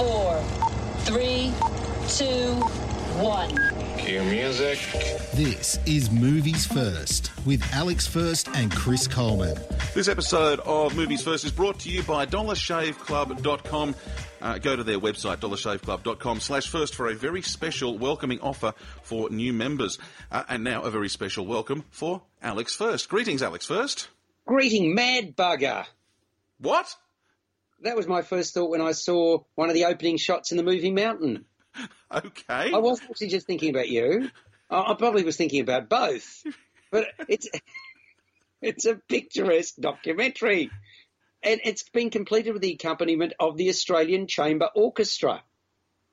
Five, four, three, two, one. Cue music. This is Movies First with Alex First and Chris Coleman. This episode of Movies First is brought to you by dollarshaveclub.com. Uh, go to their website, dollarshaveclub.com slash first for a very special welcoming offer for new members. Uh, and now a very special welcome for Alex First. Greetings, Alex First. Greeting, mad bugger. What? That was my first thought when I saw one of the opening shots in the movie Mountain. Okay. I wasn't actually just thinking about you. I I probably was thinking about both. But it's it's a picturesque documentary. And it's been completed with the accompaniment of the Australian Chamber Orchestra.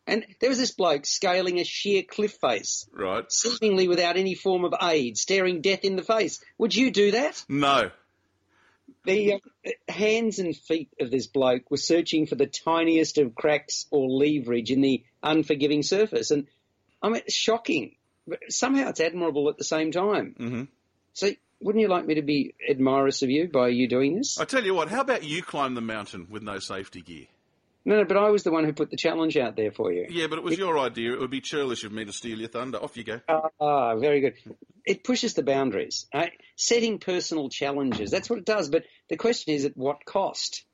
And there was this bloke scaling a sheer cliff face, Right. seemingly without any form of aid, staring death in the face. Would you do that? No. The uh, hands and feet of this bloke were searching for the tiniest of cracks or leverage in the unforgiving surface. And I mean, it's shocking. But somehow it's admirable at the same time. Mm-hmm. So, wouldn't you like me to be admirous of you by you doing this? I tell you what, how about you climb the mountain with no safety gear? No, no, but I was the one who put the challenge out there for you. Yeah, but it was your idea. It would be churlish of me to steal your thunder. Off you go. Ah, very good. It pushes the boundaries. Right? Setting personal challenges. That's what it does. But the question is at what cost?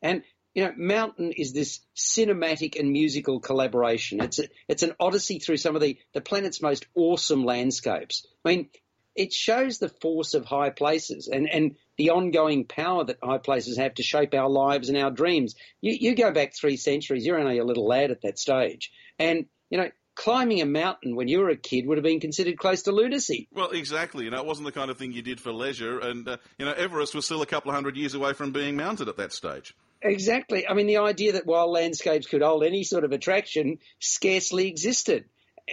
And, you know, Mountain is this cinematic and musical collaboration. It's, a, it's an odyssey through some of the, the planet's most awesome landscapes. I mean, it shows the force of high places and, and the ongoing power that high places have to shape our lives and our dreams. You, you go back three centuries, you're only a little lad at that stage. And, you know, climbing a mountain when you were a kid would have been considered close to lunacy. Well, exactly. You know, it wasn't the kind of thing you did for leisure, and uh, you know, Everest was still a couple of hundred years away from being mounted at that stage. Exactly. I mean, the idea that wild landscapes could hold any sort of attraction scarcely existed.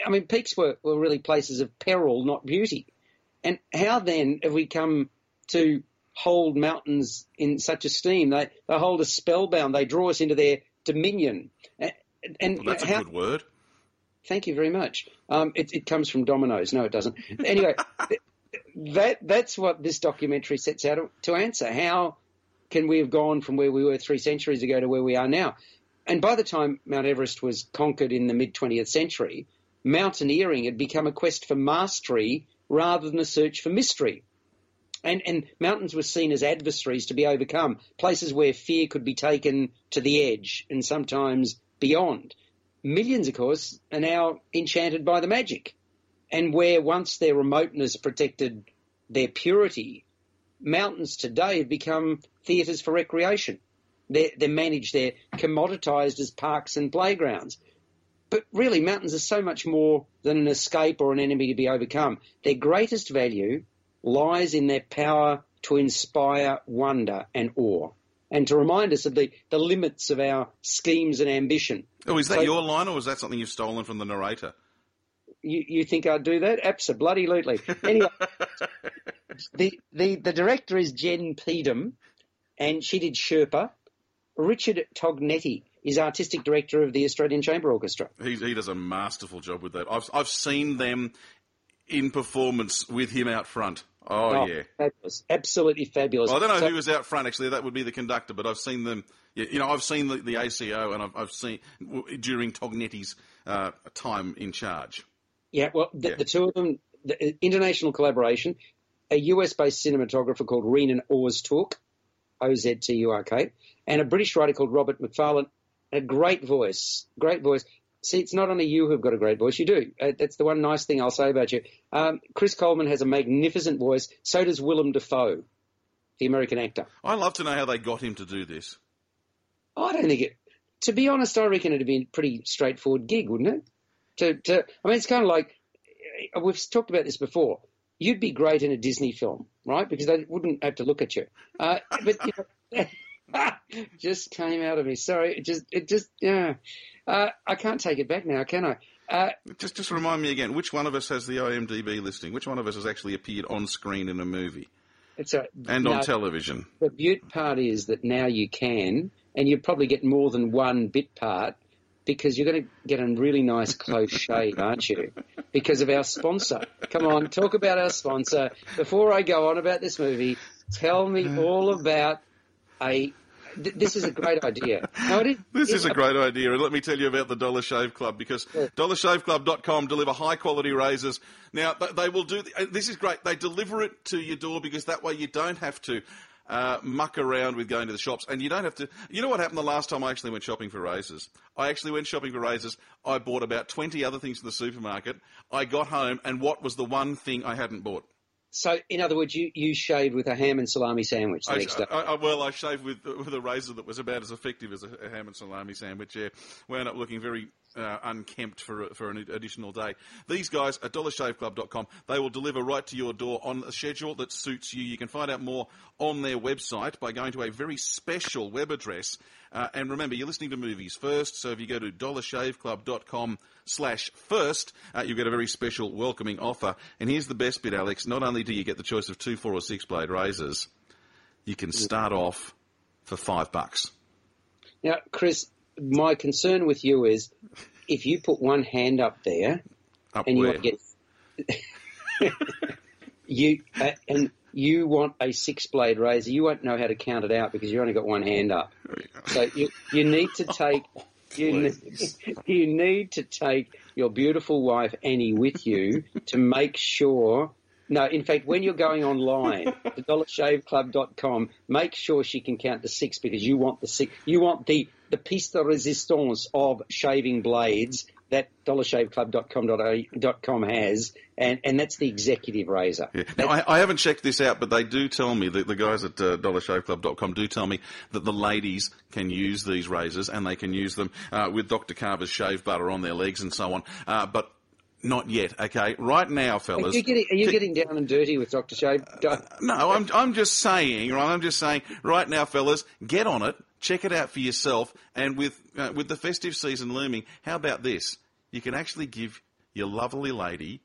I mean, peaks were, were really places of peril, not beauty. And how then have we come to hold mountains in such esteem? They, they hold us spellbound. They draw us into their dominion. And, and Well, that's a how, good word. Thank you very much. Um, it, it comes from dominoes. No, it doesn't. Anyway, that that's what this documentary sets out to- to answer. How can we have gone from where we were three centuries ago to where we are now? And by the time Mount Everest was conquered in the mid 20th century, mountaineering had become a quest for mastery rather than a search for mystery. And, and mountains were seen as adversaries to be overcome, places where fear could be taken to the edge and sometimes beyond. Millions, of course, are now enchanted by the magic. And where once their remoteness protected their purity, mountains today have become theatres for recreation. They're, they're managed, they're commoditised as parks and playgrounds. But really, mountains are so much more than an escape or an enemy to be overcome. Their greatest value lies in their power to inspire wonder and awe, and to remind us of the, the limits of our schemes and ambition. Oh, is that So- your line, or was that something you've stolen from the narrator? You, you think I'd do that? Absolutely. Anyway, the, the, the director is Jen Peedom, and she did Sherpa. Richard Tognetti is artistic director of the Australian Chamber Orchestra. He, he does a masterful job with that. I've I've seen them in performance with him out front. Oh, yeah. fabulous, absolutely fabulous. Well, I don't know So- who was out front actually. That would be the conductor, but I've seen them. You know, I've seen the, the ACO, and I've, I've seen during Tognetti's uh, time in charge. Yeah, well, the, Yeah. the two of them, the uh, international collaboration, a US-based cinematographer called Renan Ozturk, O-Z-T-U-R-K, and a British writer called Robert Macfarlane. A great voice, great voice. See, it's not only you who've got a great voice, you do. Uh, that's the one nice thing I'll say about you. Um, Chris Coleman has a magnificent voice. So does Willem Dafoe, the American actor. I love to know how they got him to do this. I don't think it. To be honest, I reckon it'd be a pretty straightforward gig, wouldn't it? To, to, I mean, it's kind of like uh, we've talked about this before. You'd be great in a Disney film, right? Because they wouldn't have to look at you. Uh, but you know, just came out of me. Sorry, it just, it just, yeah. Uh, I can't take it back now, can I? Uh, Just, just remind me again, which one of us has the IMDb listing? Which one of us has actually appeared on screen in a movie it's a, and no, on television? The beaut part is that now you can, and you probably get more than one bit part because you're going to get a really nice close shave, aren't you? Because of our sponsor. Come on, talk about our sponsor. Before I go on about this movie, tell me all about th- This is a great idea. No, it is, This is a great idea, and let me tell you about the Dollar Shave Club because dollarshaveclub.com deliver high quality razors. Now they will do. This is great. They deliver it to your door because that way you don't have to. Uh, muck around with going to the shops, and you don't have to. You know what happened the last time I actually went shopping for razors? I actually went shopping for razors. I bought about twenty other things in the supermarket. I got home, and what was the one thing I hadn't bought? So, in other words, you, you shaved with a ham and salami sandwich the I, next day. I, I, well, I shaved with with a razor that was about as effective as a, a ham and salami sandwich. Yeah, wound up looking very uh, unkempt for for an additional day. These guys at dollarshaveclub.com, they will deliver right to your door on a schedule that suits you. You can find out more on their website by going to a very special web address. Uh, and remember, you're listening to movies first, so if you go to dollarshaveclub.com slash first, uh, you get a very special welcoming offer. And here's the best bit, Alex. Not only do you get the choice of two, four, or six blade razors, you can start off for five bucks. Now, Chris, my concern with you is if you put one hand up there Up and you where? want to get you uh, and you want a six blade razor, you won't know how to count it out because you only got one hand up. So you you need to take you need, you need to take your beautiful wife Annie with you to make sure. No, in fact, when you're going online, to dollarshaveclub.com, make sure she can count to six because you want the six. You want the the piece de resistance of shaving blades that dollarshaveclub.com has, and and that's the executive razor. Yeah. Now, I, I haven't checked this out, but they do tell me, the, the guys at uh, dollarshaveclub.com do tell me that the ladies can use these razors and they can use them uh, with Dr. Carver's shave butter on their legs and so on. Uh, but not yet, okay? Right now, Are fellas. you getting, are you getting down and dirty with Dr. Shave? No, I'm, I'm just saying, right? I'm just saying, right now, fellas, get on it, check it out for yourself, and with uh, with the festive season looming, how about this? You can actually give your lovely lady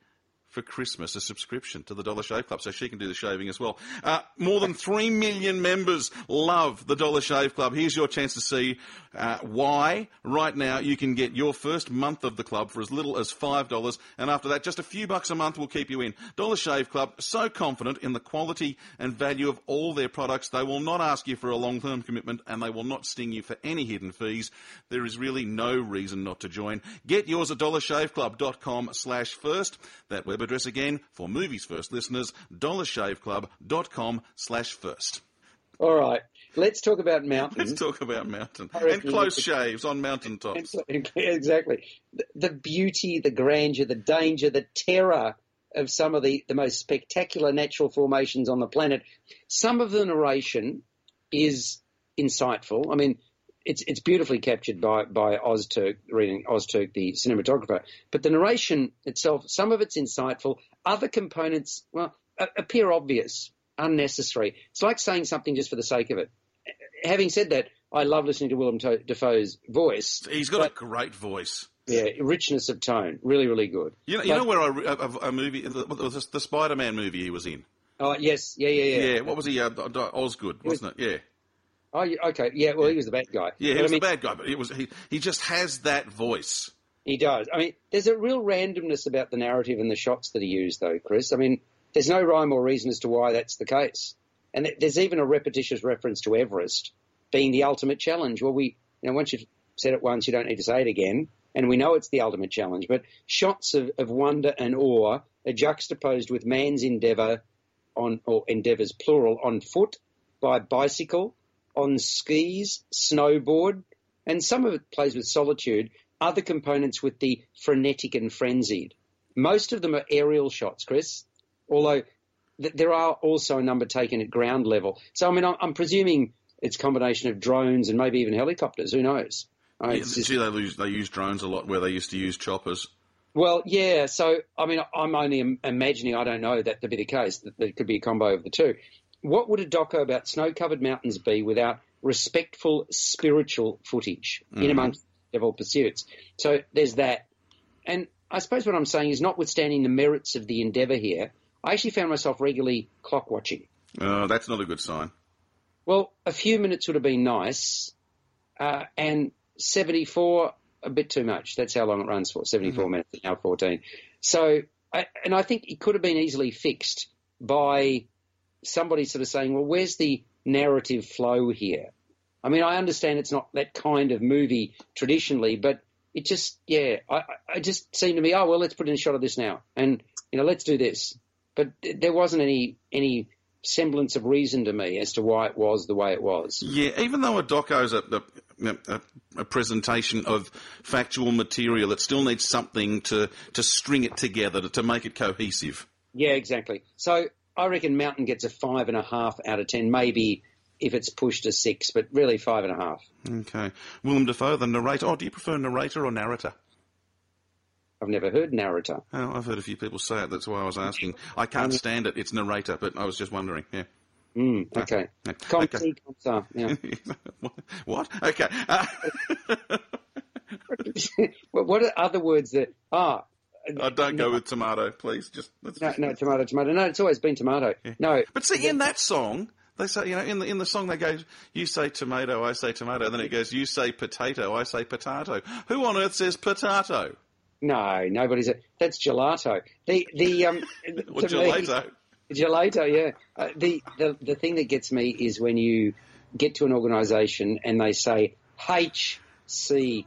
for Christmas a subscription to the Dollar Shave Club, so she can do the shaving as well. Uh, more than three million members love the Dollar Shave Club. Here's your chance to see uh, why. Right now, you can get your first month of the club for as little as five dollars, and after that, just a few bucks a month will keep you in. Dollar Shave Club so confident in the quality and value of all their products, they will not ask you for a long-term commitment, and they will not sting you for any hidden fees. There is really no reason not to join. Get yours at dollarshaveclub.com slash first. That web address again for Movies First listeners, dollarshaveclub.com slash first. All right, let's talk about mountains. Let's talk about mountain and close shaves on mountain tops. exactly. The, the beauty, the grandeur, the danger, the terror of some of the, the most spectacular natural formations on the planet. Some of the narration is insightful. I mean, it's it's beautifully captured by by Ozturk, Renan Ozturk, the cinematographer. But the narration itself, some of it's insightful. Other components, well, appear obvious, unnecessary. It's like saying something just for the sake of it. Having said that, I love listening to Willem Dafoe's voice. He's got a great voice. Yeah, richness of tone, really, really good. You know, you But- know where I, a, movie, the, the, Spider-Man movie he was in. Oh yes, yeah, yeah, yeah. Yeah, what was he? Uh, Osgood, wasn't it? Yeah. Oh, okay, yeah. Well, he was the bad guy. Yeah, he But was I mean, the bad guy, but it was he. He just has that voice. He does. I mean, there's a real randomness about the narrative and the shots that he used, though, Chris. I mean, there's no rhyme or reason as to why that's the case. And there's even a repetitious reference to Everest being the ultimate challenge. Well, we, you know, once you've said it once, you don't need to say it again. And we know it's the ultimate challenge. But shots of, of wonder and awe are juxtaposed with man's endeavour on, or endeavours plural, on foot, by bicycle, on skis, snowboard, and some of it plays with solitude. Other components with the frenetic and frenzied. Most of them are aerial shots, Chris. Although th- there are also a number taken at ground level. So I mean, I'm, I'm presuming it's a combination of drones and maybe even helicopters. Who knows? I mean, Yeah, just- gee, they use they use drones a lot where they used to use choppers. well, yeah. So, I mean, I'm only imagining. I don't know that to be the case. That there could be a combo of the two. What would a doco about snow-covered mountains be without respectful spiritual footage in Mhm. amongst Devil Pursuits. So there's that. And I suppose what I'm saying is, notwithstanding the merits of the endeavour here, I actually found myself regularly clock watching. Oh, that's not a good sign. Well, a few minutes would have been nice, uh, and 74, a bit too much. That's how long it runs for 74 minutes, now 14. So, I, and I think it could have been easily fixed by somebody sort of saying, well, where's the narrative flow here? I mean, I understand it's not that kind of movie traditionally, but it just, yeah, I, I- just seemed to me, oh, well, let's put in a shot of this now. And, you know, let's do this. But there wasn't any, any semblance of reason to me as to why it was the way it was. Yeah, even though a doco's a, a, a, a presentation of factual material, it still needs something to, to string it together, to, to make it cohesive. Yeah, exactly. So I reckon Mountain gets a five and a half out of ten, maybe if it's pushed a six, but really five and a half. Okay. Willem Dafoe, the narrator. Oh, do you prefer narrator or narrator? I've never heard narrator. Oh, I've heard a few people say it. That's why I was asking. I can't stand it. It's narrator, but I was just wondering. Yeah. Mm, okay. Yeah. Comme Okay. ci, comme ça. Yeah. what? Okay. Uh, what are other words that ah? Uh, don't go with tomato, please. Just let's No, just- no, tomato, tomato. No, it's always been tomato. No, But see, in that song, they say, you know, in the in the song they go, you say tomato, I say tomato, then it goes, you say potato, I say potato. Who on earth says potato? no, nobody's. A, that's gelato. The the um. Or to me- gelato? Gelato, yeah. Uh, the, the the thing that gets me is when you get to an organisation and they say HC.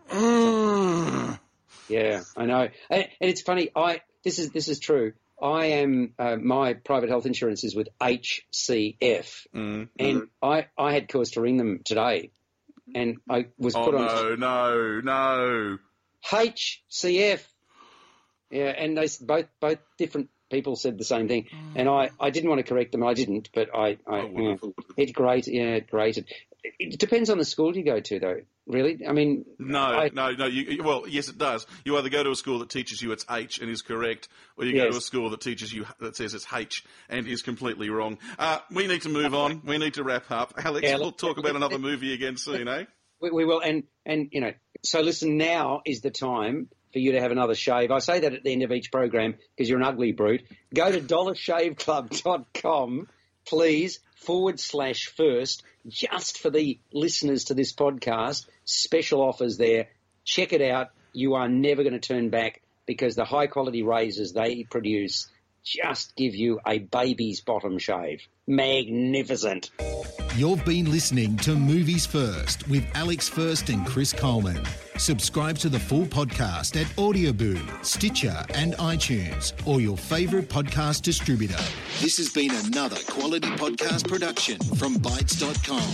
Yeah, I know, and, and it's funny. I this is this is true. I am uh, my private health insurance is with HCF, Mm. and I I had cause to ring them today, and I was Oh put on no, no, no! HCF. Yeah, and they both both different people said the same thing, and I, I didn't want to correct them. I didn't, but I, I Oh, yeah, it great. Yeah, it grated. It, depends on the school you go to, though. Really, I mean, No, I- no, no. You, well, yes, it does. You either go to a school that teaches you it's H and is correct, or you go to a school that teaches you that says it's H and is completely wrong. Uh, we need to move on. We need to wrap up. Alex, Yeah, we'll talk about another movie again soon, eh? we, we will. And and you know, so listen. Now is the time for you to have another shave. I say that at the end of each program because you're an ugly brute. Go to dollarshaveclub.com, please, forward slash first, just for the listeners to this podcast. Special offers there. Check it out. You are never going to turn back because the high quality razors they produce just give you a baby's bottom shave. Magnificent. You've been listening to Movies First with Alex First and Chris Coleman. Subscribe to the full podcast at Audioboom, Stitcher, and iTunes, or your favourite podcast distributor. This has been another quality podcast production from Bytes.com.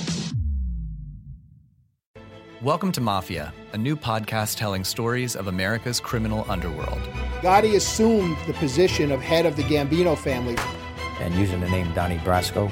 Welcome to Mafia, a new podcast telling stories of America's criminal underworld. Gotti assumed the position of head of the Gambino family. And using the name Donnie Brasco,